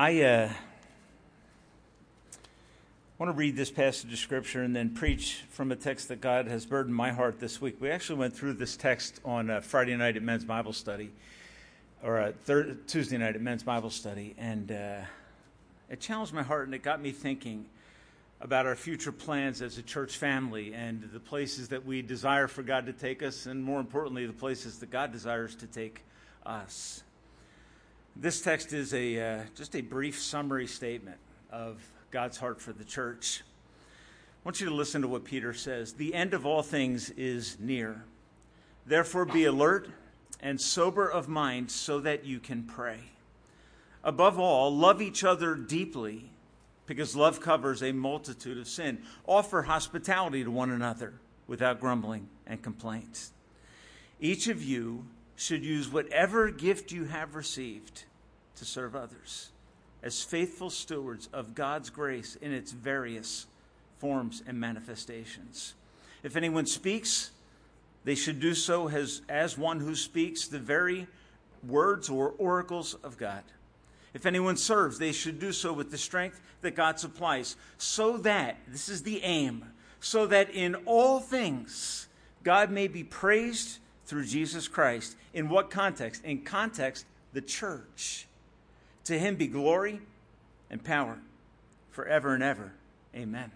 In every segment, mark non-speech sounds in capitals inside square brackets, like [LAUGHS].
I uh, want to read this passage of Scripture and then preach from a text that God has burdened my heart this week. We actually went through this text on uh, Friday night at men's Bible study, or uh, third, Tuesday night at men's Bible study, and uh, it challenged my heart and it got me thinking about our future plans as a church family and the places that we desire for God to take us, and more importantly, the places that God desires to take us. This text is a, uh, just a brief summary statement of God's heart for the church. I want you to listen to what Peter says. The end of all things is near. Therefore, be alert and sober of mind so that you can pray. Above all, love each other deeply because love covers a multitude of sin. Offer hospitality to one another without grumbling and complaints. Each of you should use whatever gift you have received to serve others as faithful stewards of God's grace in its various forms and manifestations. If anyone speaks, they should do so as, as one who speaks the very words or oracles of God. If anyone serves, they should do so with the strength that God supplies, so that, this is the aim, so that in all things God may be praised through Jesus Christ. In what context? In context, the church. To him be glory and power forever and ever. Amen.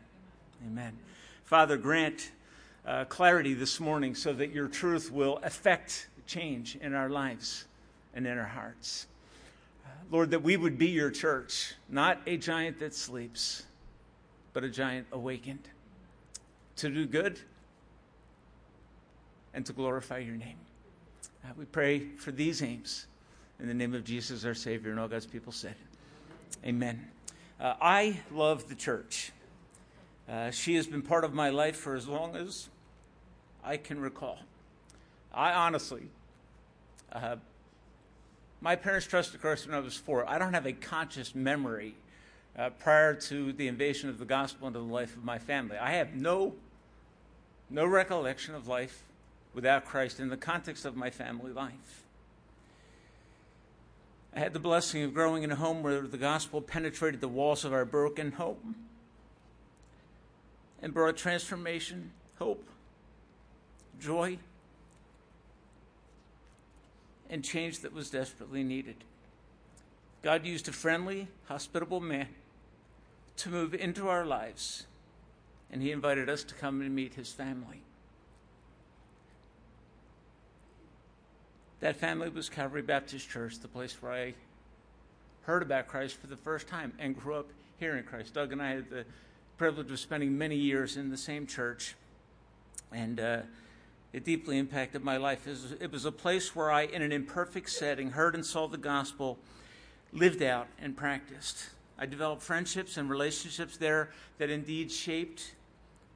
Amen. Father, grant uh, clarity this morning so that your truth will affect change in our lives and in our hearts. Lord, that we would be your church, not a giant that sleeps, but a giant awakened to do good and to glorify your name. Uh, we pray for these aims in the name of Jesus, our Savior, and all God's people said, Amen. Uh, I love the church. Uh, she has been part of my life for as long as I can recall. I honestly, uh, my parents trusted Christ when I was four. I don't have a conscious memory uh, prior to the invasion of the gospel into the life of my family. I have no, no recollection of life without Christ in the context of my family life. I had the blessing of growing in a home where the gospel penetrated the walls of our broken home and brought transformation, hope, joy, and change that was desperately needed. God used a friendly, hospitable man to move into our lives, and He invited us to come and meet His family. That family was Calvary Baptist Church, the place where I heard about Christ for the first time and grew up hearing Christ. Doug and I had the privilege of spending many years in the same church, and uh, it deeply impacted my life. It was, it was a place where I, in an imperfect setting, heard and saw the gospel lived out and practiced. I developed friendships and relationships there that indeed shaped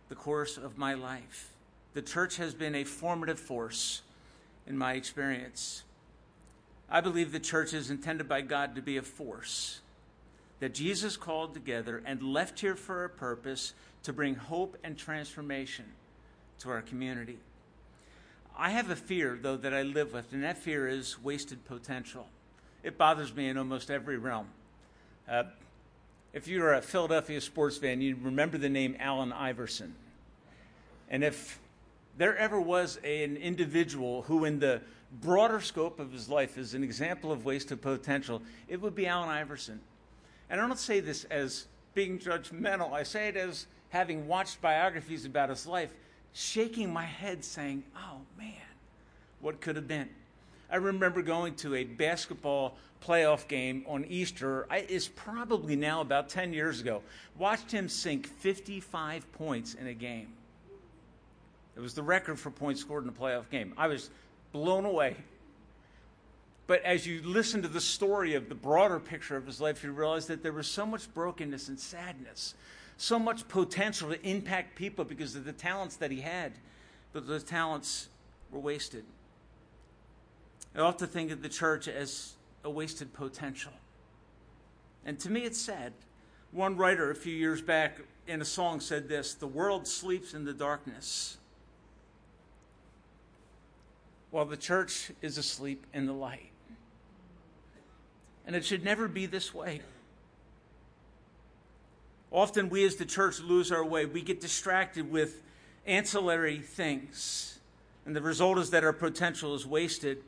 the course of my life. The church has been a formative force in my experience. I believe the church is intended by God to be a force that Jesus called together and left here for a purpose to bring hope and transformation to our community. I have a fear, though, that I live with, and that fear is wasted potential. It bothers me in almost every realm. Uh, if you're a Philadelphia sports fan, you remember the name Allen Iverson. And if there ever was an individual who, in the broader scope of his life, is an example of wasted potential, it would be Allen Iverson. And I don't say this as being judgmental, I say it as having watched biographies about his life, shaking my head saying, oh man, what could have been? I remember going to a basketball playoff game on Easter. I, it's probably now about 10 years ago. Watched him sink 55 points in a game. It was the record for points scored in a playoff game. I was blown away. But as you listen to the story of the broader picture of his life, you realize that there was so much brokenness and sadness, so much potential to impact people because of the talents that he had, but those talents were wasted. I often think of the church as a wasted potential. And to me, it's sad. One writer a few years back in a song said this The world sleeps in the darkness while the church is asleep in the light. And it should never be this way. Often we as the church lose our way. We get distracted with ancillary things. And the result is that our potential is wasted.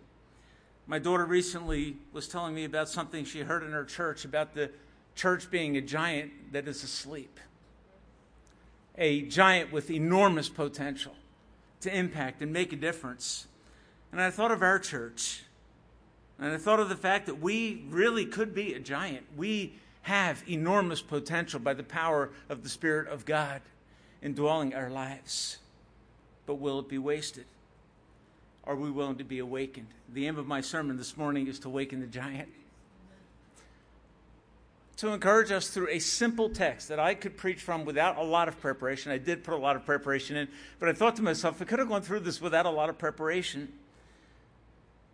My daughter recently was telling me about something she heard in her church about the church being a giant that is asleep. A giant with enormous potential to impact and make a difference. And I thought of our church. And I thought of the fact that we really could be a giant. We have enormous potential by the power of the Spirit of God indwelling our lives. But will it be wasted? Are we willing to be awakened? The aim of my sermon this morning is to awaken the giant. To encourage us through a simple text that I could preach from without a lot of preparation. I did put a lot of preparation in, but I thought to myself, I could have gone through this without a lot of preparation.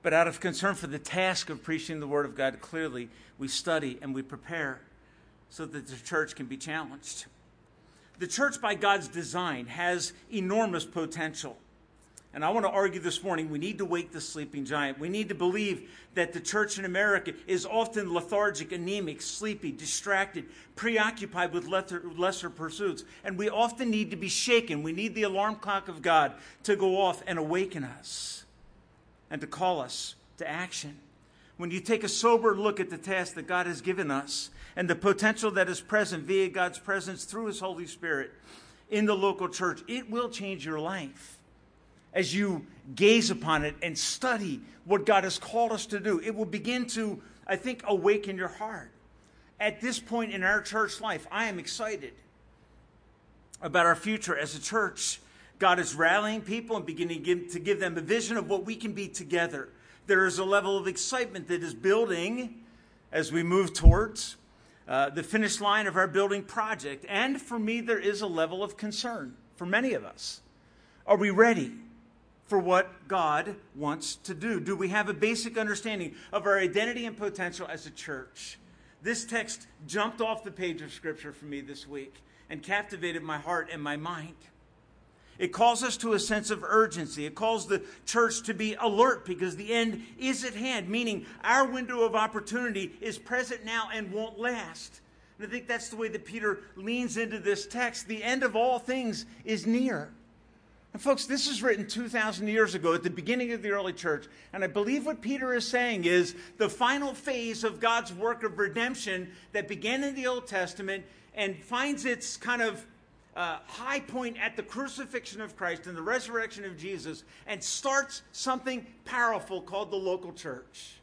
But out of concern for the task of preaching the Word of God clearly, we study and we prepare so that the church can be challenged. The church, by God's design, has enormous potential. And I want to argue this morning we need to wake the sleeping giant. We need to believe that the church in America is often lethargic, anemic, sleepy, distracted, preoccupied with lesser, pursuits. And we often need to be shaken. We need the alarm clock of God to go off and awaken us and to call us to action when you take a sober look at the task that God has given us and the potential that is present via God's presence through His Holy Spirit in the local church, it will change your life as you gaze upon it and study what God has called us to do. It will begin to, I think, awaken your heart. At this point in our church life, I am excited about our future as a church. God is rallying people and beginning to give them a vision of what we can be together there is a level of excitement that is building as we move towards uh, the finish line of our building project. And for me, there is a level of concern for many of us. Are we ready for what God wants to do? Do we have a basic understanding of our identity and potential as a church? This text jumped off the page of Scripture for me this week and captivated my heart and my mind. It calls us to a sense of urgency. It calls the church to be alert because the end is at hand, meaning our window of opportunity is present now and won't last. And I think that's the way that Peter leans into this text. The end of all things is near. And folks, this is written 2,000 years ago at the beginning of the early church. And I believe what Peter is saying is the final phase of God's work of redemption that began in the Old Testament and finds its kind of uh, high point at the crucifixion of Christ and the resurrection of Jesus and starts something powerful called the local church,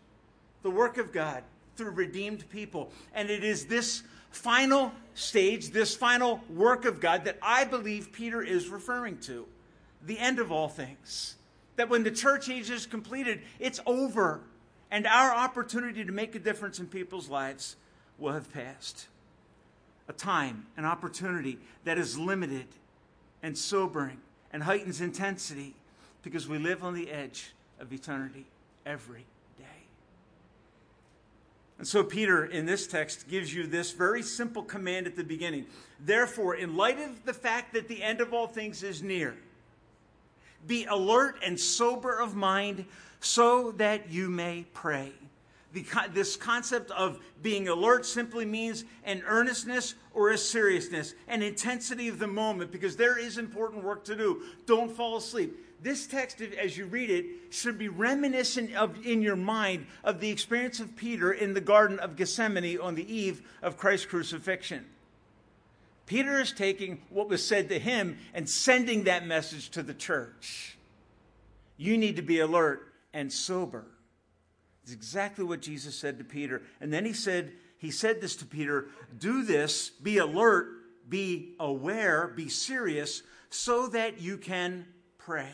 the work of God through redeemed people. And it is this final stage, this final work of God that I believe Peter is referring to the end of all things. That when the church age is completed, it's over, and our opportunity to make a difference in people's lives will have passed a time, an opportunity that is limited and sobering and heightens intensity because we live on the edge of eternity every day. And so, Peter in this text gives you this very simple command at the beginning. Therefore, in light of the fact that the end of all things is near, be alert and sober of mind so that you may pray the, this concept of being alert simply means an earnestness or a seriousness, an intensity of the moment, because there is important work to do. Don't fall asleep. This text, as you read it, should be reminiscent of in your mind of the experience of Peter in the Garden of Gethsemane on the eve of Christ's crucifixion. Peter is taking what was said to him and sending that message to the church. You need to be alert and sober. It's exactly what Jesus said to Peter. And then he said, he said this to Peter, do this, be alert, be aware, be serious, so that you can pray.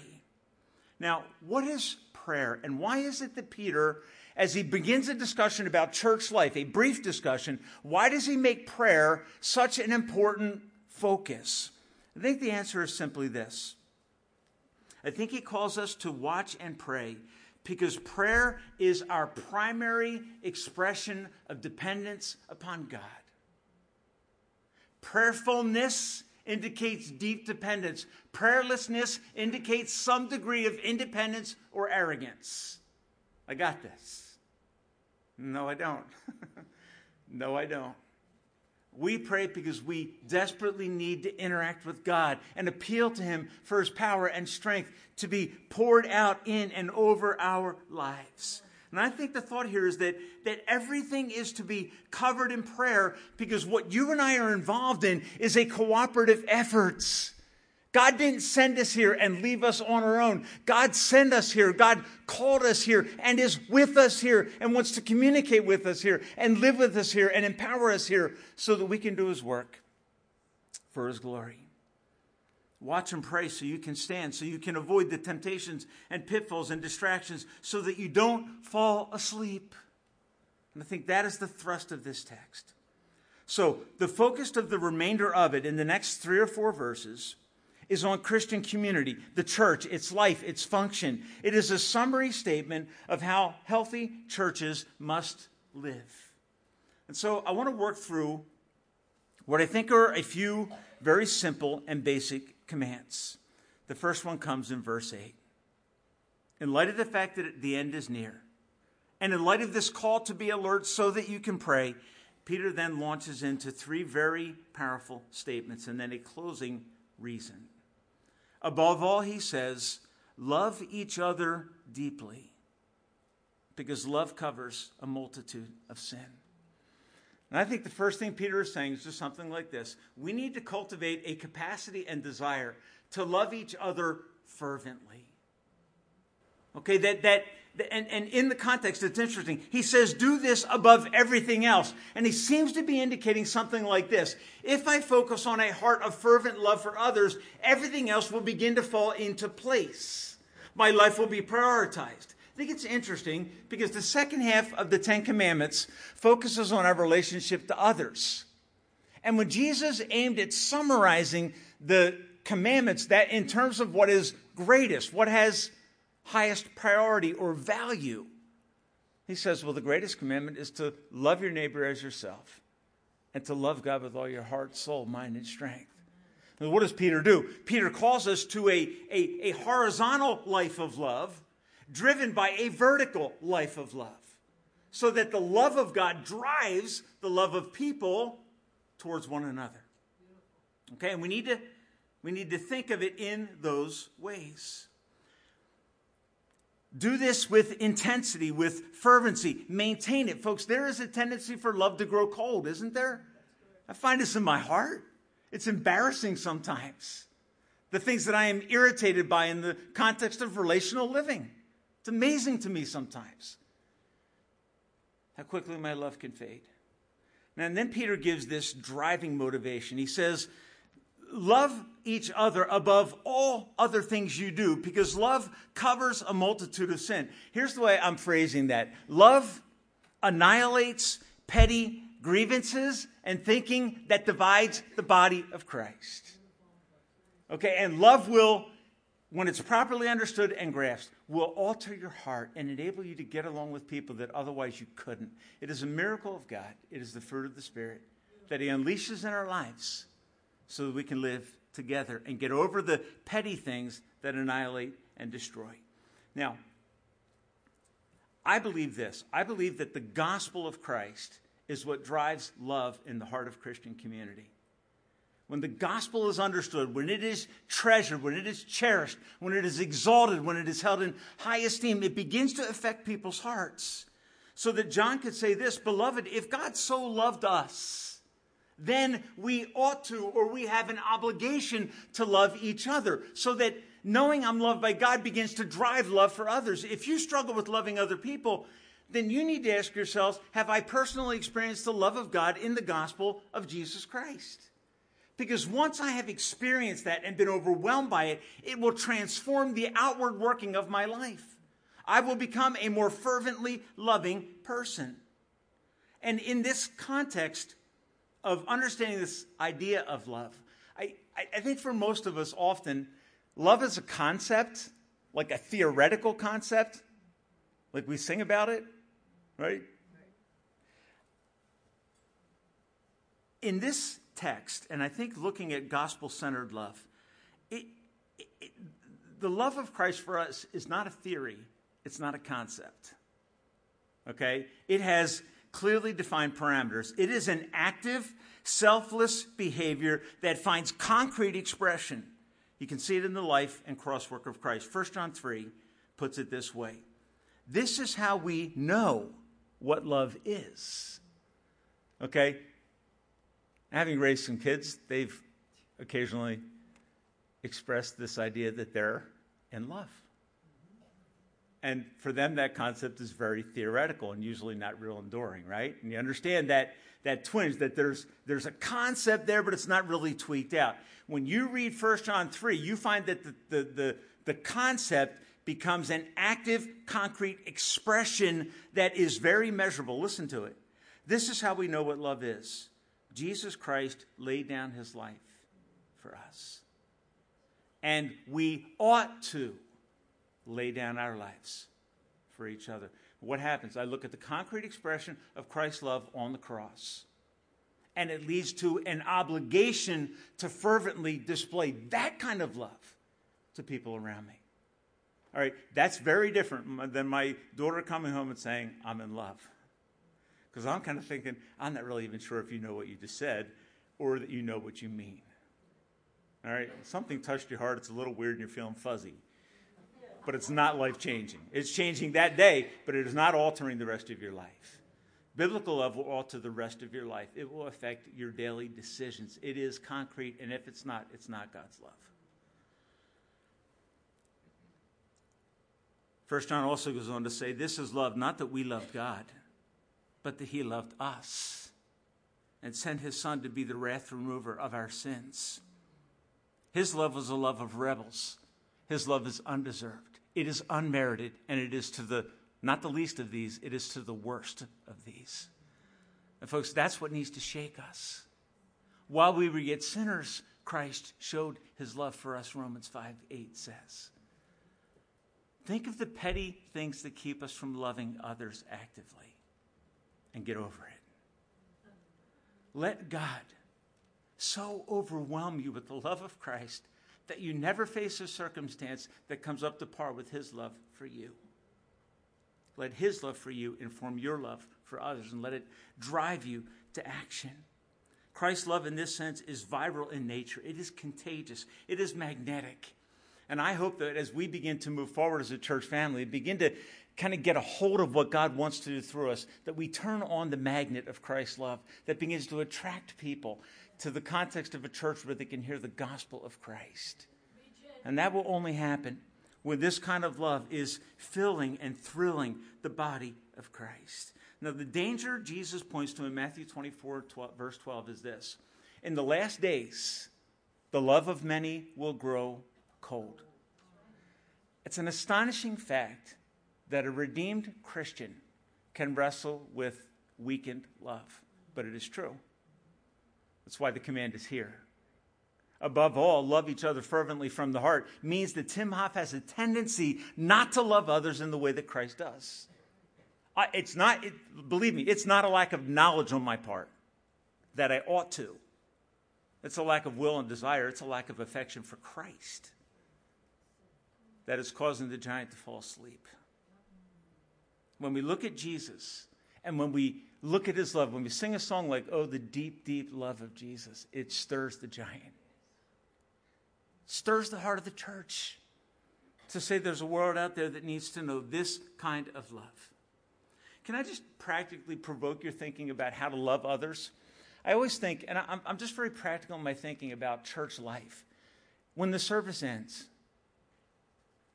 Now, what is prayer? And why is it that Peter, as he begins a discussion about church life, a brief discussion, why does he make prayer such an important focus? I think the answer is simply this. I think he calls us to watch and pray because prayer is our primary expression of dependence upon God. Prayerfulness indicates deep dependence. Prayerlessness indicates some degree of independence or arrogance. I got this. No, I don't. [LAUGHS] no, I don't. We pray because we desperately need to interact with God and appeal to Him for His power and strength to be poured out in and over our lives. And I think the thought here is that, that everything is to be covered in prayer because what you and I are involved in is a cooperative effort. God didn't send us here and leave us on our own. God sent us here. God called us here and is with us here and wants to communicate with us here and live with us here and empower us here so that we can do his work for his glory. Watch and pray so you can stand, so you can avoid the temptations and pitfalls and distractions so that you don't fall asleep. And I think that is the thrust of this text. So, the focus of the remainder of it in the next three or four verses is on Christian community, the church, its life, its function. It is a summary statement of how healthy churches must live. And so I want to work through what I think are a few very simple and basic commands. The first one comes in verse 8. In light of the fact that the end is near, and in light of this call to be alert so that you can pray, Peter then launches into three very powerful statements and then a closing reason. Above all, he says, love each other deeply because love covers a multitude of sin. And I think the first thing Peter is saying is just something like this We need to cultivate a capacity and desire to love each other fervently. Okay, that, that, and, and in the context, it's interesting. He says, do this above everything else. And he seems to be indicating something like this If I focus on a heart of fervent love for others, everything else will begin to fall into place. My life will be prioritized. I think it's interesting because the second half of the Ten Commandments focuses on our relationship to others. And when Jesus aimed at summarizing the commandments, that in terms of what is greatest, what has highest priority or value. He says, Well, the greatest commandment is to love your neighbor as yourself and to love God with all your heart, soul, mind, and strength. And what does Peter do? Peter calls us to a, a, a horizontal life of love driven by a vertical life of love so that the love of God drives the love of people towards one another. Okay, and we need to we need to think of it in those ways. Do this with intensity, with fervency. Maintain it. Folks, there is a tendency for love to grow cold, isn't there? I find this in my heart. It's embarrassing sometimes. The things that I am irritated by in the context of relational living. It's amazing to me sometimes how quickly my love can fade. And then Peter gives this driving motivation. He says, love each other above all other things you do because love covers a multitude of sin. Here's the way I'm phrasing that love annihilates petty grievances and thinking that divides the body of Christ. Okay, and love will, when it's properly understood and grasped, will alter your heart and enable you to get along with people that otherwise you couldn't. It is a miracle of God, it is the fruit of the Spirit that He unleashes in our lives so that we can live together and get over the petty things that annihilate and destroy. Now, I believe this. I believe that the gospel of Christ is what drives love in the heart of Christian community. When the gospel is understood, when it is treasured, when it is cherished, when it is exalted, when it is held in high esteem, it begins to affect people's hearts. So that John could say this Beloved, if God so loved us, then we ought to or we have an obligation to love each other so that knowing I'm loved by God begins to drive love for others. If you struggle with loving other people, then you need to ask yourselves Have I personally experienced the love of God in the gospel of Jesus Christ? Because once I have experienced that and been overwhelmed by it, it will transform the outward working of my life. I will become a more fervently loving person. And in this context, of understanding this idea of love. I, I, think for most of us, often, love is a concept, like a theoretical concept, like we sing about it, right? In this text, and I think looking at gospel centered love, it, it, the love of Christ for us is not a theory, it's not a concept. Okay? It has clearly defined parameters. It is an active, selfless behavior that finds concrete expression. You can see it in the life and crosswork of Christ. 1 John 3 puts it this way This is how we know what love is. Okay? Having raised some kids, they've occasionally expressed this idea that they're in love. And for them, that concept is very theoretical and usually not real enduring, right? And you understand that that twinge, that there's there's a concept there, but it's not really tweaked out. When you read 1 John 3, you find that the, the, the, the concept becomes an active, concrete expression that is very measurable. Listen to it. This is how we know what love is. Jesus Christ laid down his life for us. And we ought to lay down our lives for each other. What happens? I look at the concrete expression of Christ's love on the cross. And it leads to an obligation to fervently display that kind of love to people around me. All right, that's very different than my daughter coming home and saying, I'm in love. Because I'm kind of thinking, I'm not really even sure if you know what you just said or that you know what you mean. All right, something touched your heart, it's a little weird and you're feeling fuzzy. But it's not life changing. It's changing that day, but it is not altering the rest of your life. Biblical love will alter the rest of your life. It will affect your daily decisions. It is concrete, and if it's not, it's not God's love. First John also goes on to say, This is love, not that we loved God, but that He loved us and sent His Son to be the wrath remover of our sins. His love was a love of rebels. His love is undeserved. It is unmerited, and it is to the not the least of these, it is to the worst of these. And folks, that's what needs to shake us. While we were yet sinners, Christ showed his love for us, Romans 5 8 says. Think of the petty things that keep us from loving others actively and get over it. Let God so overwhelm you with the love of Christ that you never face a circumstance that comes up to par with His love for you. Let His love for you inform your love for others and let it drive you to action. Christ's love, in this sense, is viral in nature, it is contagious, it is magnetic. And I hope that as we begin to move forward as a church family, begin to kind of get a hold of what God wants to do through us, that we turn on the magnet of Christ's love that begins to attract people to the context of a church where they can hear the gospel of Christ. And that will only happen when this kind of love is filling and thrilling the body of Christ. Now, the danger Jesus points to in Matthew 24, 12, verse 12 is this In the last days, the love of many will grow cold. It's an astonishing fact that a redeemed Christian can wrestle with weakened love, but it is true. That's why the command is here. Above all, love each other fervently from the heart means that Tim Hoff has a tendency not to love others in the way that Christ does. it's not, it, believe me, it's not a lack of knowledge on my part that I ought to. It's a lack of will and desire. It's a lack of affection for Christ that is causing the giant to fall asleep. When we look at Jesus and when we look at his love, when we sing a song like, Oh, the deep, deep love of Jesus, it stirs the giant. Stirs the heart of the church to say there's a world out there that needs to know this kind of love. Can I just practically provoke your thinking about how to love others? I always think, and I'm, I'm just very practical in my thinking about church life. When the service ends,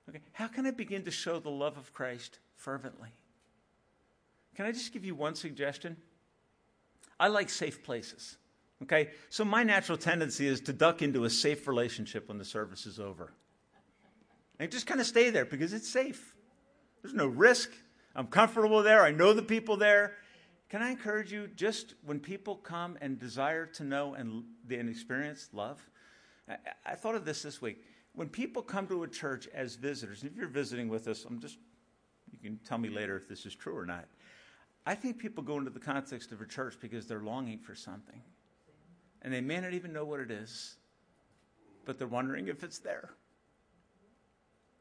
okay, how can I begin to show the love of Christ fervently? Can I just give you one suggestion? I like safe places. Okay? So my natural tendency is to duck into a safe relationship when the service is over. And just kind of stay there because it's safe. There's no risk. I'm comfortable there. I know the people there. Can I encourage you just when people come and desire to know and, and experience love? I, I thought of this this week. When people come to a church as visitors, and if you're visiting with us, I'm just, you can tell me later if this is true or not. I think people go into the context of a church because they're longing for something. And they may not even know what it is, but they're wondering if it's there.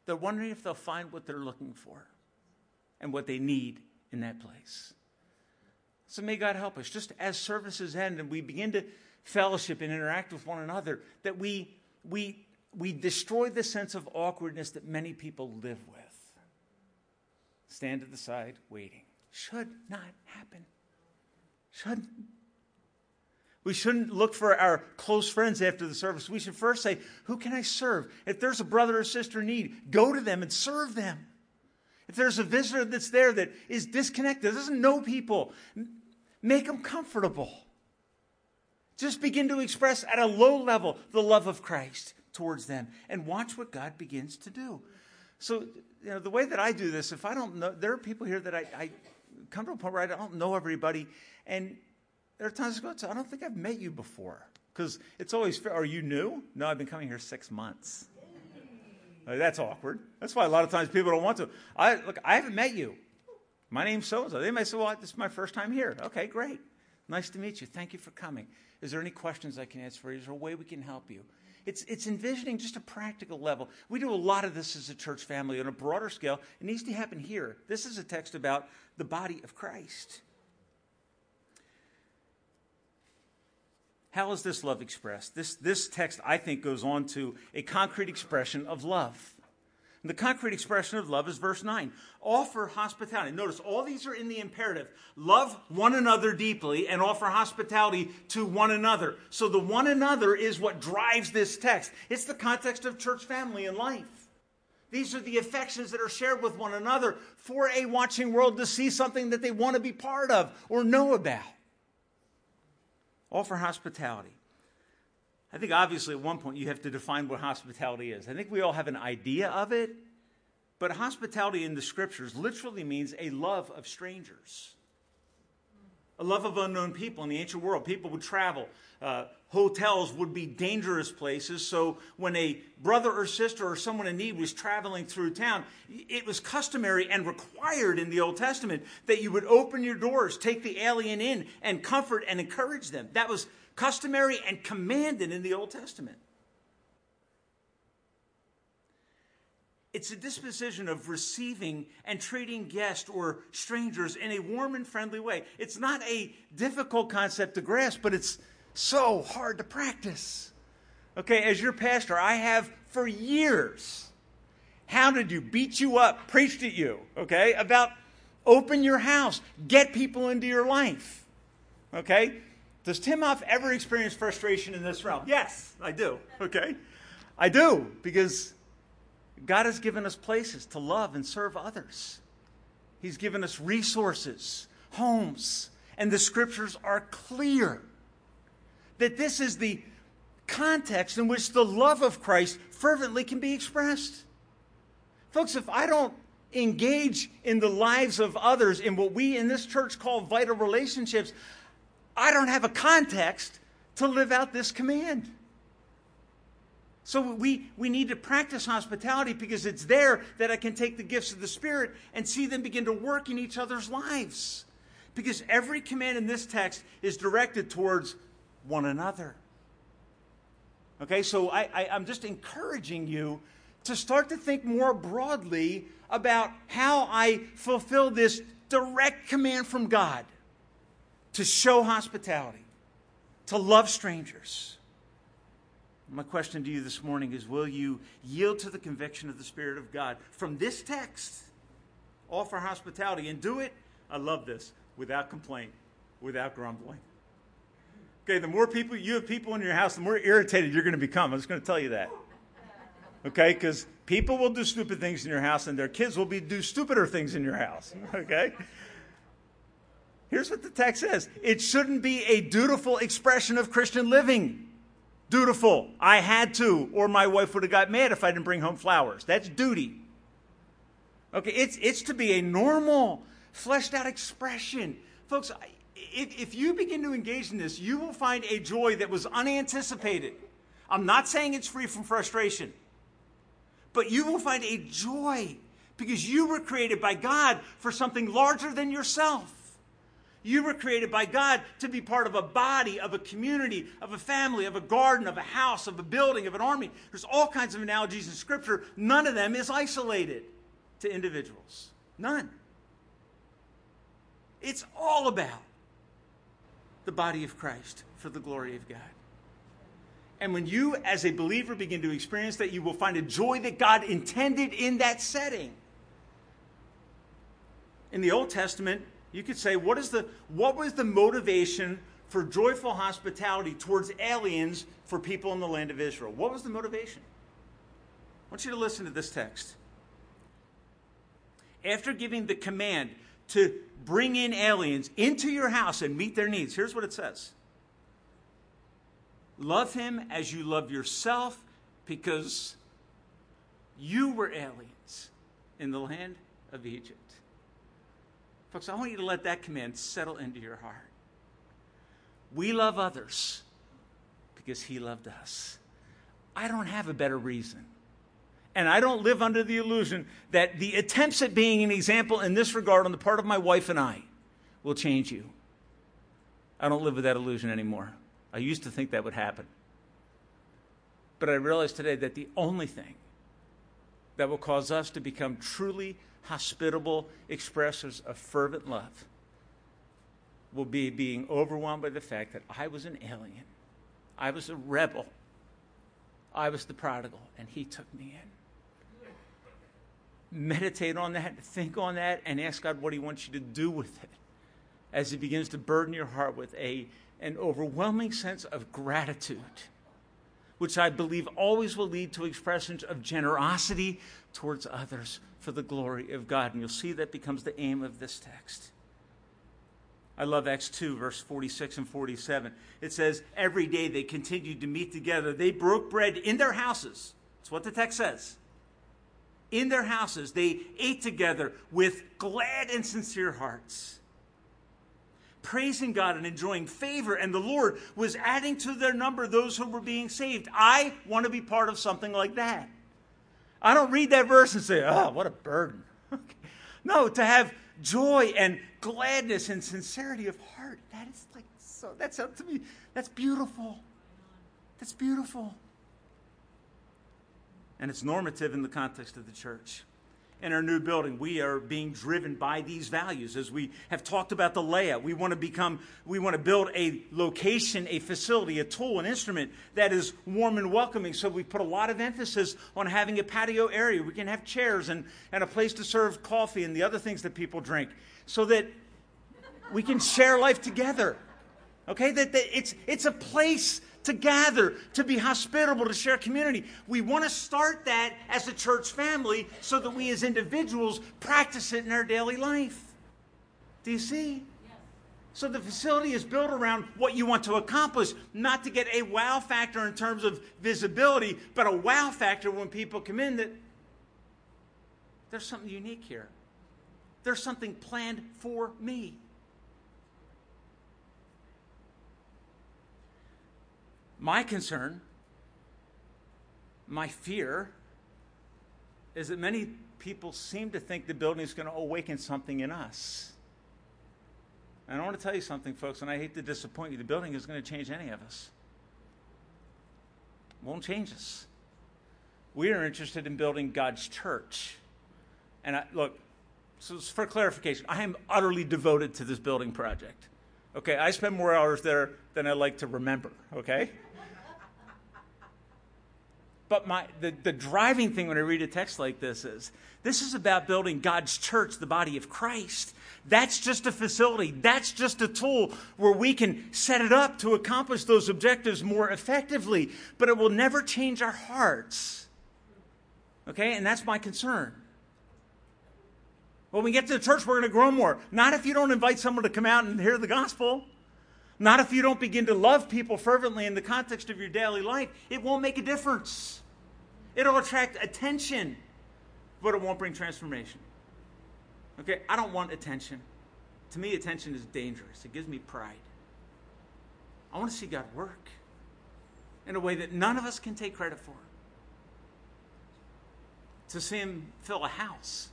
They're wondering if they'll find what they're looking for and what they need in that place. So may God help us, just as services end and we begin to fellowship and interact with one another, that we, we, we destroy the sense of awkwardness that many people live with. Stand at the side waiting. Should not happen. Shouldn't. We shouldn't look for our close friends after the service. We should first say, Who can I serve? If there's a brother or sister in need, go to them and serve them. If there's a visitor that's there that is disconnected, doesn't know people, make them comfortable. Just begin to express at a low level the love of Christ towards them and watch what God begins to do. So, you know, the way that I do this, if I don't know, there are people here that I, I come to a point where I don't know everybody, and there are times I go, I don't think I've met you before. Because it's always, fair. are you new? No, I've been coming here six months. that's awkward. That's why a lot of times people don't want to. I look, I haven't met you. My name's so and so. They may say, "Well, this is my first time here." Okay, great. Nice to meet you. Thank you for coming. Is there any questions I can answer for you? Is there a way we can help you? It's, it's envisioning just a practical level. We do a lot of this as a church family on a broader scale. It needs to happen here. This is a text about the body of Christ. How is this love expressed? This, this text, I think, goes on to a concrete expression of love. And the concrete expression of love is verse 9 offer hospitality. Notice all these are in the imperative love one another deeply and offer hospitality to one another. So the one another is what drives this text, it's the context of church family and life. These are the affections that are shared with one another for a watching world to see something that they want to be part of or know about. Offer hospitality. I think obviously at one point you have to define what hospitality is. I think we all have an idea of it, but hospitality in the scriptures literally means a love of strangers, a love of unknown people. In the ancient world, people would travel. Uh, hotels would be dangerous places, so when a brother or sister or someone in need was traveling through town, it was customary and required in the Old Testament that you would open your doors, take the alien in, and comfort and encourage them. That was customary and commanded in the Old Testament. It's a disposition of receiving and treating guests or strangers in a warm and friendly way. It's not a difficult concept to grasp, but it's so hard to practice. Okay, as your pastor, I have for years hounded you, beat you up, preached at you, okay, about open your house, get people into your life. Okay? Does Tim Hoff ever experience frustration in this realm? Yes, I do. Okay? I do, because God has given us places to love and serve others. He's given us resources, homes, and the scriptures are clear that this is the context in which the love of Christ fervently can be expressed. Folks, if I don't engage in the lives of others in what we in this church call vital relationships, I don't have a context to live out this command. So we, we need to practice hospitality because it's there that I can take the gifts of the Spirit and see them begin to work in each other's lives. Because every command in this text is directed towards one another. Okay, so I, I, I'm just encouraging you to start to think more broadly about how I fulfill this direct command from God to show hospitality, to love strangers. My question to you this morning is Will you yield to the conviction of the Spirit of God from this text? Offer hospitality and do it, I love this, without complaint, without grumbling. Okay, the more people you have people in your house, the more irritated you're going to become. I'm just going to tell you that. Okay, because people will do stupid things in your house, and their kids will be do stupider things in your house. [LAUGHS] Okay. Here's what the text says it shouldn't be a dutiful expression of Christian living. Dutiful. I had to, or my wife would have got mad if I didn't bring home flowers. That's duty. Okay, it's, it's to be a normal, fleshed out expression. Folks, if, if you begin to engage in this, you will find a joy that was unanticipated. I'm not saying it's free from frustration, but you will find a joy because you were created by God for something larger than yourself. You were created by God to be part of a body, of a community, of a family, of a garden, of a house, of a building, of an army. There's all kinds of analogies in Scripture. None of them is isolated to individuals. None. It's all about the body of Christ for the glory of God. And when you, as a believer, begin to experience that, you will find a joy that God intended in that setting. In the Old Testament, you could say, what, is the, what was the motivation for joyful hospitality towards aliens for people in the land of Israel? What was the motivation? I want you to listen to this text. After giving the command to bring in aliens into your house and meet their needs, here's what it says Love him as you love yourself because you were aliens in the land of Egypt. Folks, I want you to let that command settle into your heart. We love others because he loved us. I don't have a better reason. And I don't live under the illusion that the attempts at being an example in this regard on the part of my wife and I will change you. I don't live with that illusion anymore. I used to think that would happen. But I realize today that the only thing that will cause us to become truly hospitable expressors of fervent love will be being overwhelmed by the fact that I was an alien, I was a rebel, I was the prodigal, and he took me in. Meditate on that, think on that, and ask God what He wants you to do with it as He begins to burden your heart with a an overwhelming sense of gratitude, which I believe always will lead to expressions of generosity towards others for the glory of God. And you'll see that becomes the aim of this text. I love Acts 2, verse 46 and 47. It says, Every day they continued to meet together. They broke bread in their houses. That's what the text says. In their houses, they ate together with glad and sincere hearts praising God and enjoying favor, and the Lord was adding to their number those who were being saved. I want to be part of something like that. I don't read that verse and say, oh, what a burden. [LAUGHS] no, to have joy and gladness and sincerity of heart, that is like so, that's up to me, that's beautiful. That's beautiful. And it's normative in the context of the church in our new building. We are being driven by these values as we have talked about the layout. We want to become, we want to build a location, a facility, a tool, an instrument that is warm and welcoming. So we put a lot of emphasis on having a patio area. We can have chairs and, and a place to serve coffee and the other things that people drink so that we can share life together. Okay? That, that it's, it's a place to gather, to be hospitable, to share community. We want to start that as a church family so that we as individuals practice it in our daily life. Do you see? So the facility is built around what you want to accomplish, not to get a wow factor in terms of visibility, but a wow factor when people come in that there's something unique here. There's something planned for me. My concern, my fear, is that many people seem to think the building is going to awaken something in us. And I want to tell you something, folks, and I hate to disappoint you. The building is going to change any of us. It won't change us. We are interested in building God's church. And I, look, so for clarification, I am utterly devoted to this building project. Okay, I spend more hours there than I like to remember, okay? But my, the, the driving thing when I read a text like this is this is about building God's church, the body of Christ. That's just a facility. That's just a tool where we can set it up to accomplish those objectives more effectively, but it will never change our hearts. Okay? And that's my concern. When we get to the church, we're going to grow more. Not if you don't invite someone to come out and hear the gospel. Not if you don't begin to love people fervently in the context of your daily life. It won't make a difference. It'll attract attention, but it won't bring transformation. Okay, I don't want attention. To me, attention is dangerous, it gives me pride. I want to see God work in a way that none of us can take credit for. To see Him fill a house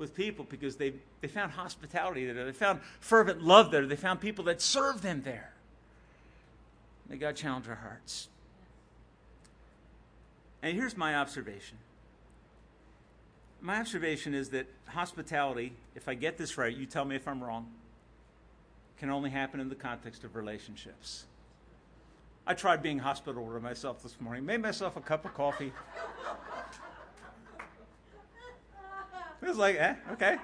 with people because they, they found hospitality there, they found fervent love there, they found people that served them there. May God challenge our hearts. And here's my observation. My observation is that hospitality, if I get this right, you tell me if I'm wrong. can only happen in the context of relationships. I tried being hospitable to myself this morning, made myself a cup of coffee. It was like, eh, okay.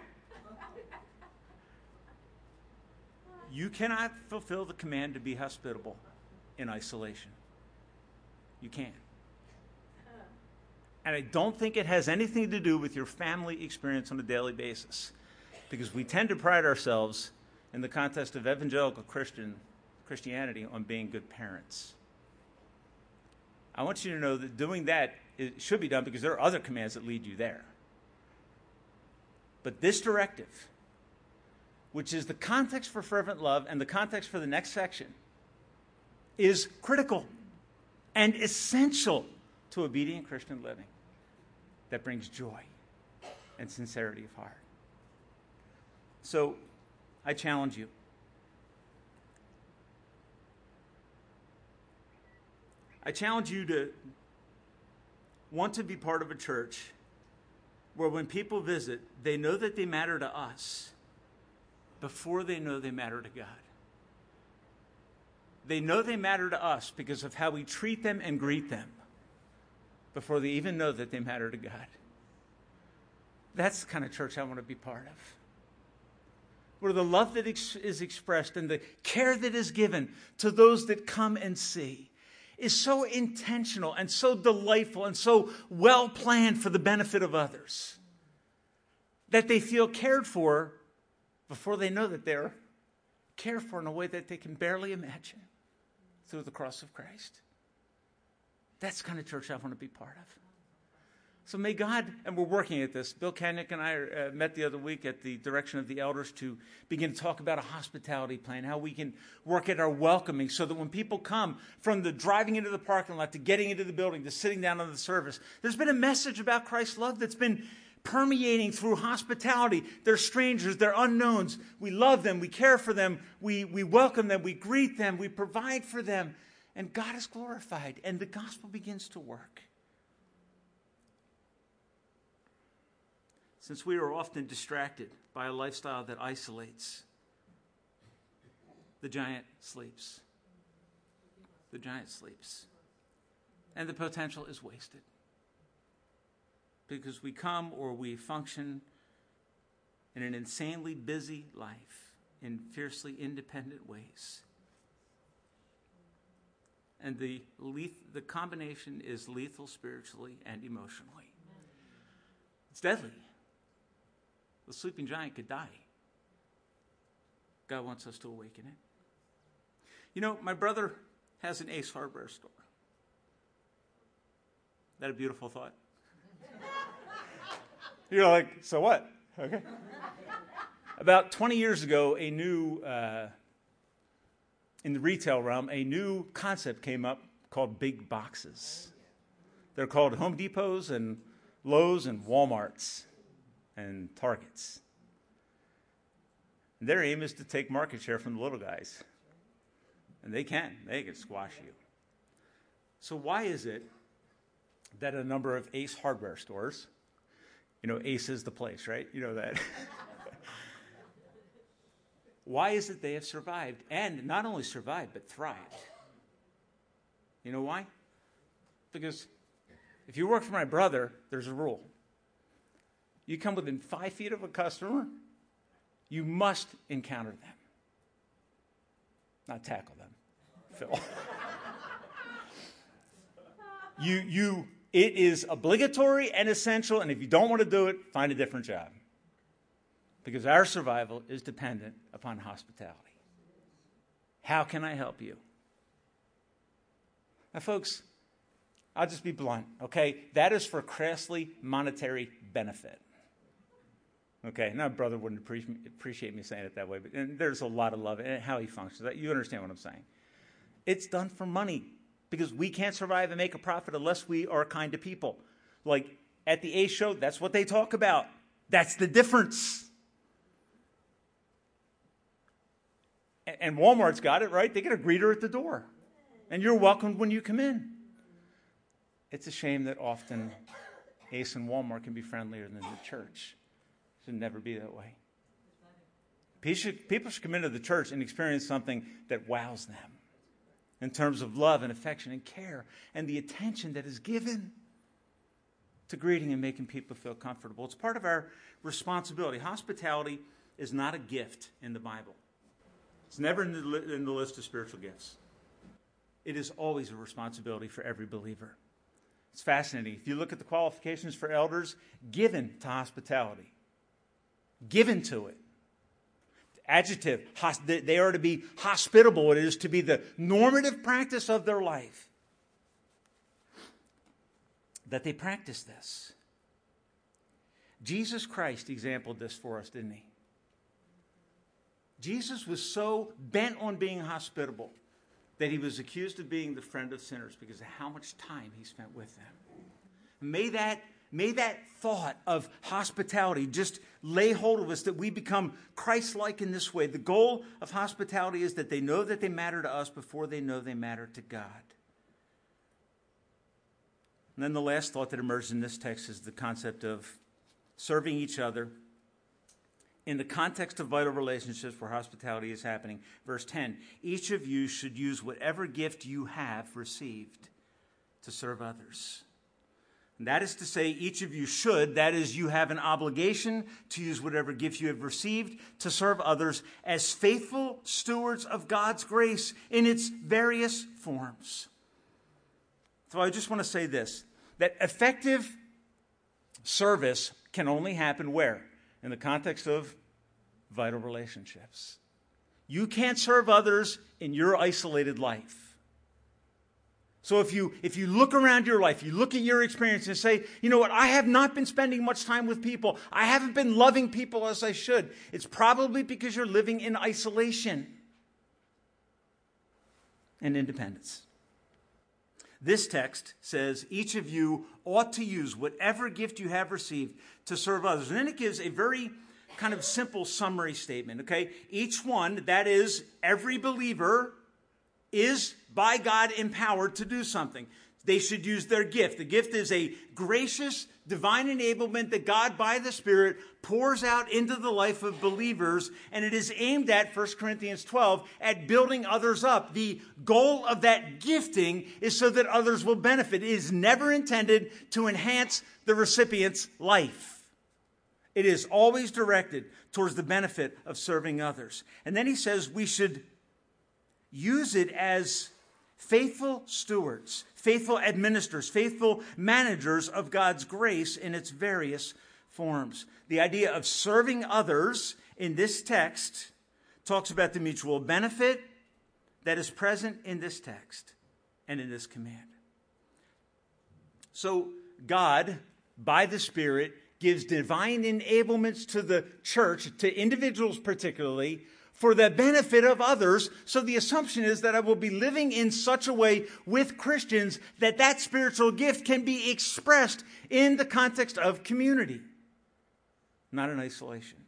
You cannot fulfill the command to be hospitable in isolation. You can't. And I don't think it has anything to do with your family experience on a daily basis. Because we tend to pride ourselves in the context of evangelical Christian Christianity on being good parents. I want you to know that doing that should be done because there are other commands that lead you there. But this directive, which is the context for fervent love and the context for the next section, is critical and essential to obedient Christian living that brings joy and sincerity of heart. So I challenge you. I challenge you to want to be part of a church where when people visit, they know that they matter to us before they know they matter to God. They know they matter to us because of how we treat them and greet them before they even know that they matter to God. That's the kind of church I want to be part of. Where the love that ex- is expressed and the care that is given to those that come and see is so intentional and so delightful and so well planned for the benefit of others that they feel cared for before they know that they're cared for in a way that they can barely imagine through the cross of Christ. That's the kind of church I want to be part of. So may God, and we're working at this. Bill Kanick and I uh, met the other week at the direction of the elders to begin to talk about a hospitality plan, how we can work at our welcoming so that when people come from the driving into the parking lot to getting into the building to sitting down on the service, there's been a message about Christ's love that's been permeating through hospitality. They're strangers, they're unknowns. We love them, we care for them, we, we welcome them, we greet them, we provide for them and God is glorified, and the gospel begins to work. Since we are often distracted by a lifestyle that isolates, the giant sleeps. The giant sleeps. And the potential is wasted. Because we come or we function in an insanely busy life in fiercely independent ways and the, leth- the combination is lethal spiritually and emotionally. It's deadly. The sleeping giant could die. God wants us to awaken it. You know, my brother has an Ace Hardware store. That a beautiful thought? [LAUGHS] You're like, so what? Okay. About 20 years ago, a new uh, in the retail realm, a new concept came up called big boxes. They're called Home Depots and Lowe's and Walmarts and Targets. Their aim is to take market share from the little guys. And they can, they can squash you. So, why is it that a number of Ace hardware stores, you know, Ace is the place, right? You know that. [LAUGHS] Why is it they have survived? And not only survived, but thrived. You know why? Because if you work for my brother, there's a rule. You come within five feet of a customer, you must encounter them. Not tackle them, Phil. you, you, it is obligatory and essential, and if you don't want to do it, find a different job because our survival is dependent upon hospitality. How can I help you? Now, folks, I'll just be blunt, okay? That is for crassly monetary benefit. Okay, now brother wouldn't appreciate me saying it that way, but there's a lot of love and how he functions. You understand what I'm saying? It's done for money because we can't survive and make a profit unless we are kind to people. Like at the Ace show, that's what they talk about. That's the difference. And Walmart's got it, right? They get a greeter at the door. And you're welcomed when you come in. It's a shame that often Ace and Walmart can be friendlier than the church. Should never be that way. People should come into the church and experience something that wows them in terms of love and affection and care and the attention that is given to greeting and making people feel comfortable. It's part of our responsibility. Hospitality is not a gift in the Bible, it's never in the, in the list of spiritual gifts. It is always a responsibility for every believer. It's fascinating. If you look at the qualifications for elders, given to hospitality, given to it. Adjective, they are to be hospitable. It is to be the normative practice of their life that they practice this. Jesus Christ exampled this for us, didn't he? Jesus was so bent on being hospitable that he was accused of being the friend of sinners because of how much time he spent with them. May that, may that thought of hospitality just lay hold of us that we become Christ like in this way. The goal of hospitality is that they know that they matter to us before they know they matter to God. And then the last thought that emerges in this text is the concept of serving each other in the context of vital relationships where hospitality is happening. Verse 10 Each of you should use whatever gift you have received to serve others. That is to say, each of you should, that is, you have an obligation to use whatever gift you have received to serve others as faithful stewards of God's grace in its various forms. So I just want to say this that effective service can only happen where? In the context of vital relationships. You can't serve others in your isolated life. So if you if you look around your life, you look at your experience and say, you know what, I have not been spending much time with people. I haven't been loving people as I should. It's probably because you're living in isolation and independence. This text says each of you ought to use whatever gift you have received to serve others. And then it gives a very kind of simple summary statement, okay? Each one, that is, every believer, is by God empowered to do something. They should use their gift. The gift is a gracious, divine enablement that God, by the Spirit, pours out into the life of believers, and it is aimed at, 1 Corinthians 12, at building others up. The goal of that gifting is so that others will benefit. It is never intended to enhance the recipient's life. It is always directed towards the benefit of serving others. And then he says we should use it as faithful stewards, faithful administrators, faithful managers of God's grace in its various forms. The idea of serving others in this text talks about the mutual benefit that is present in this text and in this command. So, God, by the Spirit, gives divine enablements to the church, to individuals particularly, for the benefit of others. So the assumption is that I will be living in such a way with Christians that that spiritual gift can be expressed in the context of community, not in isolation.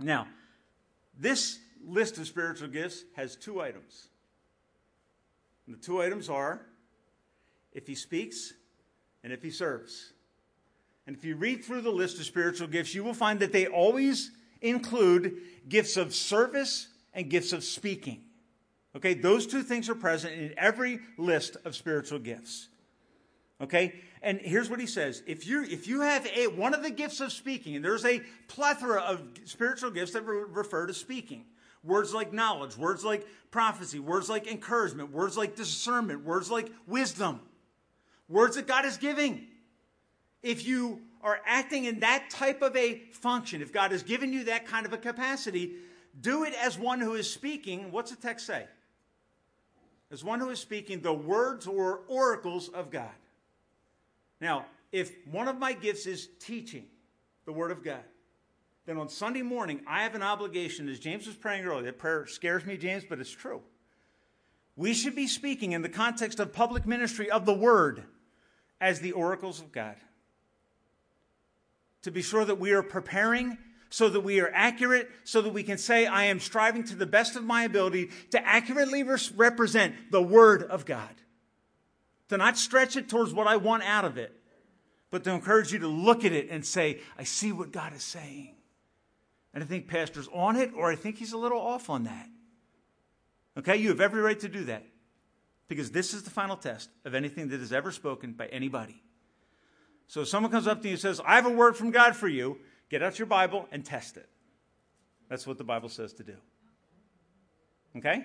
Now, this list of spiritual gifts has two items. And the two items are if he speaks and if he serves. And if you read through the list of spiritual gifts, you will find that they always include gifts of service and gifts of speaking. Okay, those two things are present in every list of spiritual gifts. Okay, and here's what he says: if you if you have a one of the gifts of speaking, and there's a plethora of spiritual gifts that re- refer to speaking. Words like knowledge, words like prophecy, words like encouragement, words like discernment, words like wisdom, words that God is giving. If you are acting in that type of a function, if God has given you that kind of a capacity, do it as one who is speaking. What's the text say? As one who is speaking the words or oracles of God. Now, if one of my gifts is teaching the Word of God, then on Sunday morning, I have an obligation, as James was praying earlier. That prayer scares me, James, but it's true. We should be speaking in the context of public ministry of the Word as the oracles of God to be sure that we are preparing so that we are accurate, so that we can say, I am striving to the best of my ability to accurately represent the Word of God. To not stretch it towards what I want out of it, but to encourage you to look at it and say, I see what God is saying. And I think Pastor's on it, or I think he's a little off on that. Okay, you have every right to do that. Because this is the final test of anything that is ever spoken by anybody. So if someone comes up to you and says, I have a word from God for you, get out your Bible and test it. That's what the Bible says to do. Okay?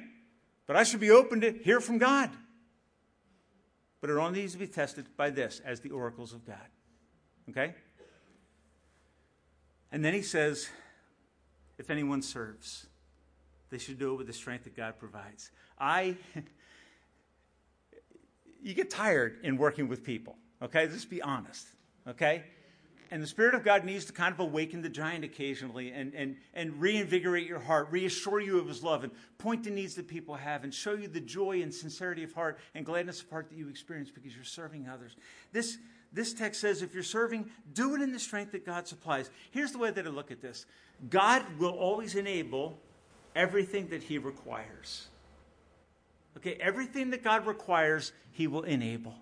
But I should be open to hear from God. But it only needs to be tested by this as the oracles of God. Okay? And then he says, if anyone serves, they should do it with the strength that God provides. I, [LAUGHS] you get tired in working with people, okay? Just be honest, okay? And the Spirit of God needs to kind of awaken the giant occasionally and, and, and reinvigorate your heart, reassure you of His love, and point to needs that people have, and show you the joy and sincerity of heart and gladness of heart that you experience because you're serving others. This, this text says if you're serving, do it in the strength that God supplies. Here's the way that I look at this God will always enable everything that He requires. Okay, everything that God requires, He will enable.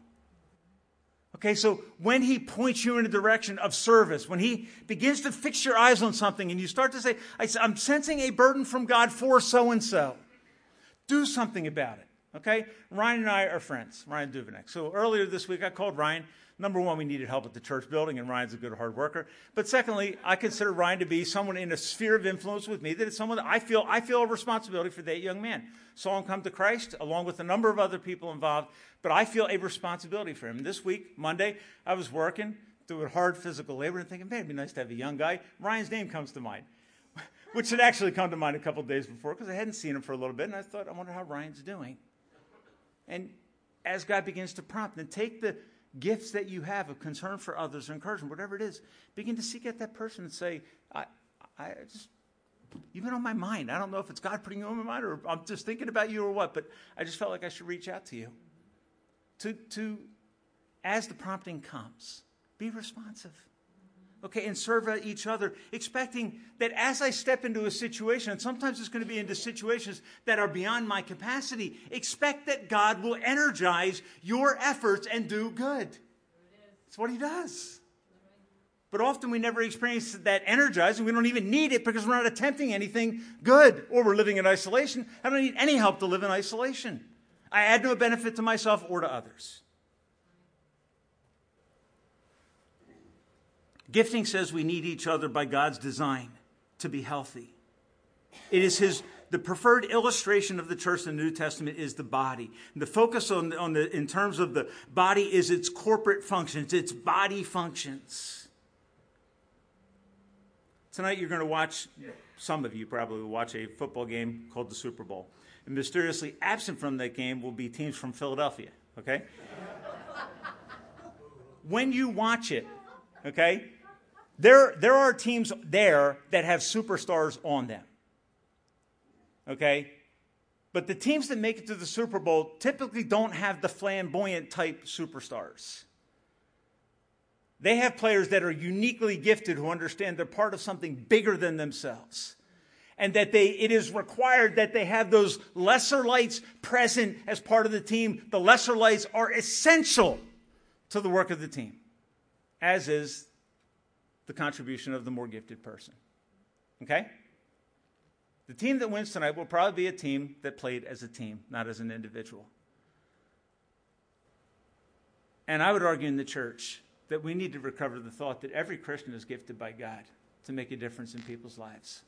Okay, so when he points you in a direction of service, when he begins to fix your eyes on something and you start to say, I'm sensing a burden from God for so and so, do something about it. Okay? Ryan and I are friends, Ryan Duvenek. So earlier this week, I called Ryan Number one, we needed help at the church building, and Ryan's a good hard worker. But secondly, I consider Ryan to be someone in a sphere of influence with me that is someone that I feel I feel a responsibility for that young man. Saw him come to Christ along with a number of other people involved, but I feel a responsibility for him. This week, Monday, I was working, doing hard physical labor, and thinking, man, it'd be nice to have a young guy. Ryan's name comes to mind, [LAUGHS] which had actually come to mind a couple days before because I hadn't seen him for a little bit, and I thought, I wonder how Ryan's doing. And as God begins to prompt, and take the gifts that you have of concern for others, or encouragement, whatever it is, begin to seek out that person and say, I, I just, you've been on my mind. I don't know if it's God putting you on my mind or I'm just thinking about you or what, but I just felt like I should reach out to you. To, to as the prompting comes, be responsive okay, and serve each other, expecting that as I step into a situation, and sometimes it's going to be into situations that are beyond my capacity, expect that God will energize your efforts and do good. That's what He does. But often we never experience that energizing. We don't even need it because we're not attempting anything good or we're living in isolation. I don't need any help to live in isolation. I add no benefit to myself or to others. Gifting says we need each other by God's design to be healthy. It is his the preferred illustration of the church in the New Testament is the body. And the focus on, on the in terms of the body is its corporate functions, its body functions. Tonight you're going to watch some of you probably will watch a football game called the Super Bowl. And mysteriously absent from that game will be teams from Philadelphia, okay? [LAUGHS] when you watch it, okay? There, there are teams there that have superstars on them. Okay? But the teams that make it to the Super Bowl typically don't have the flamboyant type superstars. They have players that are uniquely gifted who understand they're part of something bigger than themselves. And that they, it is required that they have those lesser lights present as part of the team. The lesser lights are essential to the work of the team, as is the contribution of the more gifted person. Okay? The team that wins tonight will probably be a team that played as a team, not as an individual. And I would argue in the church that we need to recover the thought that every Christian is gifted by God to make a difference in people's lives.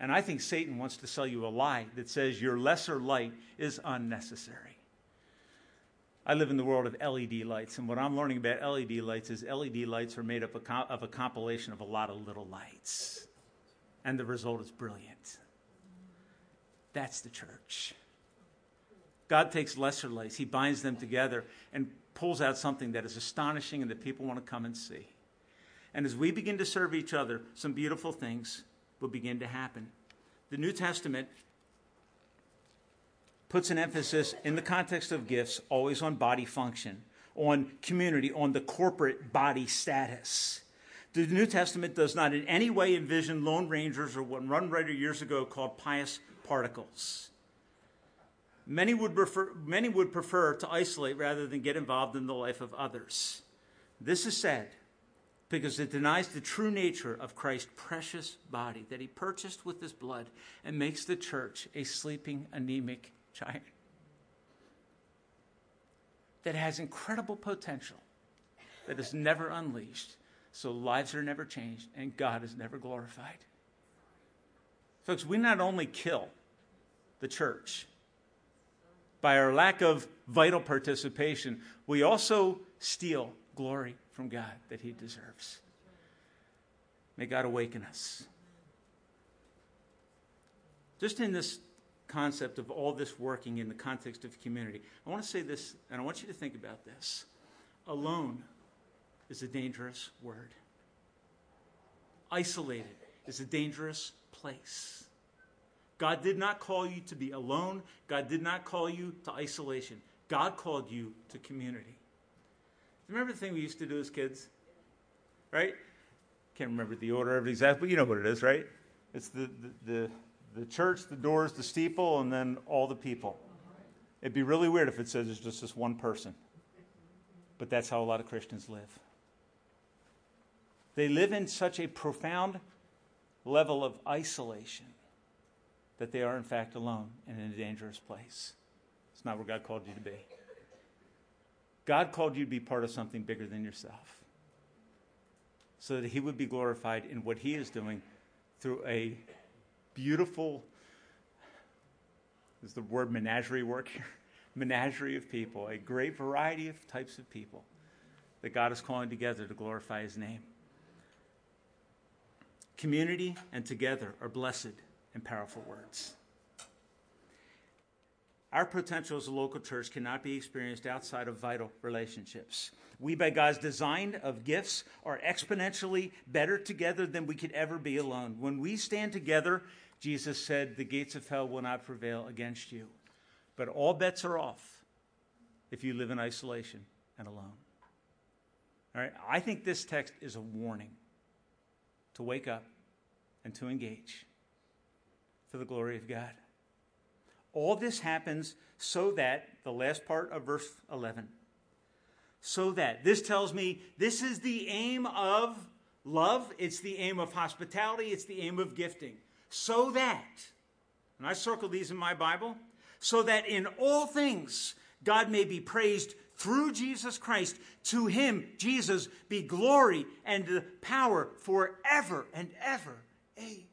And I think Satan wants to sell you a lie that says your lesser light is unnecessary. I live in the world of LED lights, and what I'm learning about LED lights is LED lights are made up of a compilation of a lot of little lights, and the result is brilliant. That's the church. God takes lesser lights, He binds them together and pulls out something that is astonishing and that people want to come and see. And as we begin to serve each other, some beautiful things will begin to happen. The New Testament puts an emphasis in the context of gifts always on body function, on community, on the corporate body status. The New Testament does not in any way envision Lone Rangers or what one writer years ago called pious particles. Many would, prefer, many would prefer to isolate rather than get involved in the life of others. This is said because it denies the true nature of Christ's precious body that he purchased with his blood and makes the church a sleeping, anemic giant that has incredible potential that is never unleashed. So lives are never changed and God is never glorified. Folks, we not only kill the church by our lack of vital participation, we also steal glory from God that He deserves. May God awaken us. Just in this concept of all this working in the context of community, I want to say this, and I want you to think about this. Alone is a dangerous word, isolated is a dangerous place. God did not call you to be alone, God did not call you to isolation. God called you to community. Remember the thing we used to do as kids? Right? Can't remember the order of it exactly, but you know what it is, right? It's the, the, the, the church, the doors, the steeple, and then all the people. It'd be really weird if it says it's just this one person. But that's how a lot of Christians live. They live in such a profound level of isolation that they are, in fact, alone and in a dangerous place. It's not where God called you to be. God called you to be part of something bigger than yourself so that He would be glorified in what He is doing through a beautiful, is the word menagerie work here? [LAUGHS] menagerie of people, a great variety of types of people that God is calling together to glorify His name. Community and together are blessed and powerful words. Our potential as a local church cannot be experienced outside of vital relationships. We, by God's design of gifts, are exponentially better together than we could ever be alone. When we stand together, Jesus said, The gates of hell will not prevail against you. But all bets are off if you live in isolation and alone. All right? I think this text is a warning to wake up and to engage for the glory of God. All this happens so that, the last part of verse 11, so that, this tells me this is the aim of love, it's the aim of hospitality, it's the aim of gifting. So that, and I circle these in my Bible, so that in all things God may be praised through Jesus Christ. To him, Jesus, be glory and power forever and ever. Amen.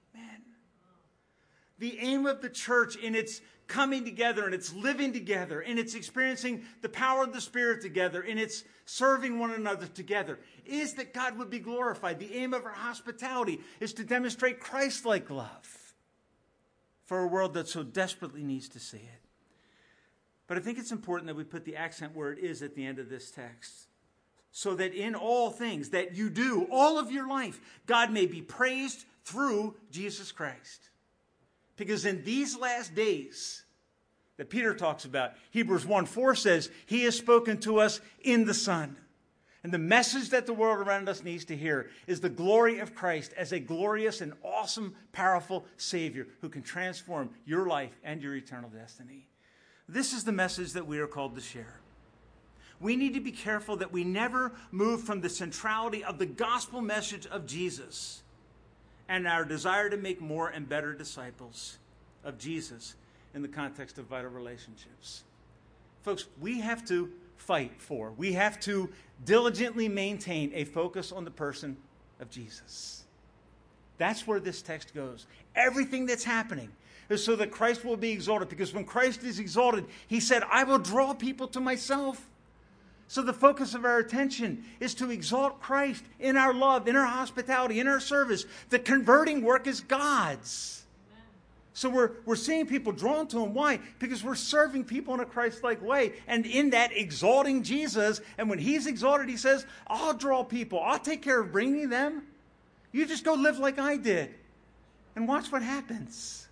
The aim of the church in its coming together and it's living together and it's experiencing the power of the Spirit together and it's serving one another together is that God would be glorified. The aim of our hospitality is to demonstrate Christ like love for a world that so desperately needs to see it. But I think it's important that we put the accent where it is at the end of this text. So that in all things that you do, all of your life, God may be praised through Jesus Christ. Because in these last days that Peter talks about, Hebrews 1 4 says, He has spoken to us in the Son. And the message that the world around us needs to hear is the glory of Christ as a glorious and awesome, powerful Savior who can transform your life and your eternal destiny. This is the message that we are called to share. We need to be careful that we never move from the centrality of the gospel message of Jesus and our desire to make more and better disciples of Jesus in the context of vital relationships. Folks, we have to fight for, we have to diligently maintain a focus on the person of Jesus. That's where this text goes. Everything that's happening is so that Christ will be exalted. Because when Christ is exalted, he said, I will draw people to myself. So the focus of our attention is to exalt Christ in our love, in our hospitality, in our service. The converting work is God's. So we're, we're seeing people drawn to Him. Why? Because we're serving people in a Christ like way. And in that, exalting Jesus. And when He's exalted, He says, I'll draw people. I'll take care of bringing them. You just go live like I did. And watch what happens.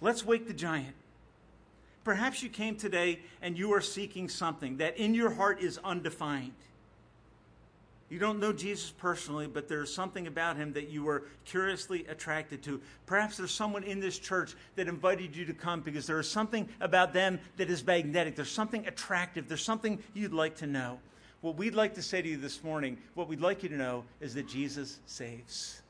Let's wake the giant. Perhaps you came today and you are seeking something that in your heart is undefined. You don't know Jesus personally, but there's something about him that you are curiously attracted to. Perhaps there's someone in this church that invited you to come because there is something about them that is magnetic. There's something attractive. There's something you'd like to know. What we'd like to say to you this morning, what we'd like you to know, is that Jesus saves.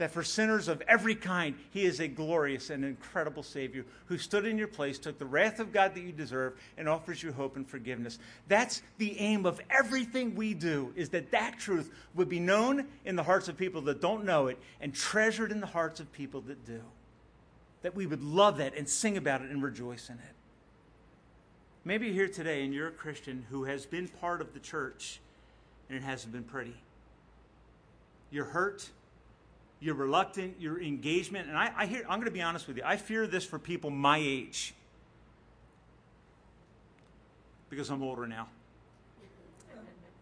That for sinners of every kind, He is a glorious and incredible Savior who stood in your place, took the wrath of God that you deserve, and offers you hope and forgiveness. That's the aim of everything we do, is that that truth would be known in the hearts of people that don't know it and treasured in the hearts of people that do. That we would love that and sing about it and rejoice in it. Maybe you're here today and you're a Christian who has been part of the church and it hasn't been pretty. You're hurt, you're reluctant, your engagement, and I, I hear, I'm going to be honest with you, I fear this for people my age because I'm older now.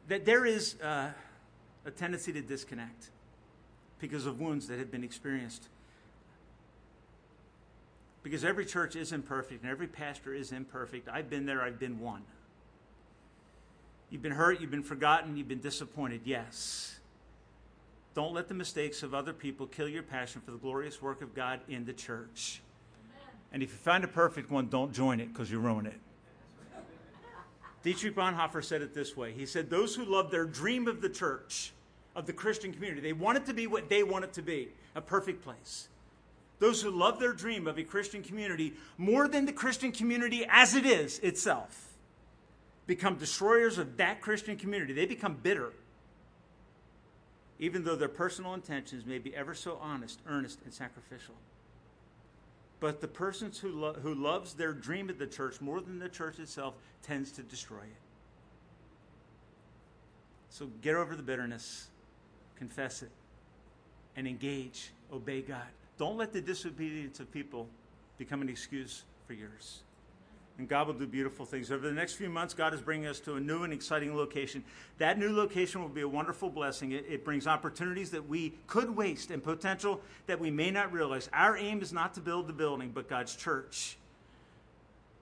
That there is uh, a tendency to disconnect because of wounds that have been experienced because every church is imperfect and every pastor is imperfect. I've been there, I've been one. You've been hurt, you've been forgotten, you've been disappointed, yes. Don't let the mistakes of other people kill your passion for the glorious work of God in the church. Amen. And if you find a perfect one, don't join it because you ruin it. Dietrich Bonhoeffer said it this way He said, Those who love their dream of the church, of the Christian community, they want it to be what they want it to be a perfect place those who love their dream of a Christian community more than the Christian community as it is itself, become destroyers of that Christian community. They become bitter, even though their personal intentions may be ever so honest, earnest, and sacrificial. But the person who, lo- who loves their dream of the church more than the church itself tends to destroy it. So get over the bitterness, confess it, and engage, obey God. Don't let the disobedience of people become an excuse for yours. And God will do beautiful things. Over the next few months, God is bringing us to a new and exciting location. That new location will be a wonderful blessing. It, it, brings opportunities that we could waste and potential that we may not realize. Our aim is not to build the building, but God's church.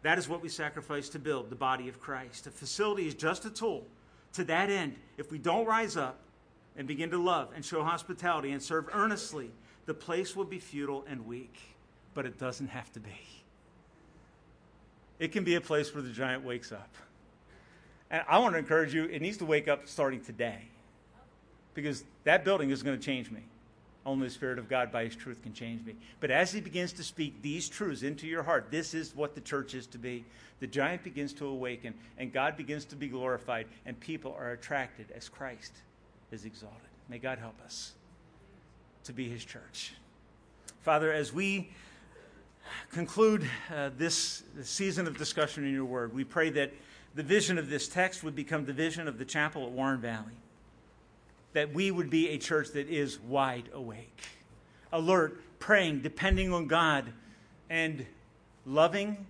That is what we sacrifice to build the body of Christ. A facility is just a tool. To that end, if we don't rise up and begin to love and show hospitality and serve earnestly, the place will be futile and weak, but it doesn't have to be. It can be a place where the giant wakes up. And I want to encourage you, it needs to wake up starting today. Because that building is going to change me. Only the Spirit of God by His truth can change me. But as He begins to speak these truths into your heart, this is what the church is to be. The giant begins to awaken, and God begins to be glorified, and people are attracted as Christ is exalted. May God help us to be his church. Father, as we conclude uh, this season of discussion in your word, we pray that the vision of this text would become the vision of the chapel at Warren Valley. That we would be a church that is wide awake, alert, praying, depending on God, and loving,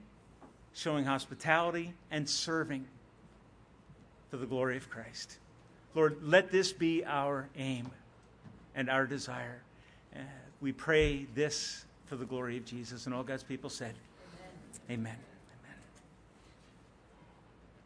showing hospitality, and serving for the glory of Christ. Lord, let this be our aim and our desire. Uh, we pray this for the glory of Jesus. And all God's people said, Amen. Amen.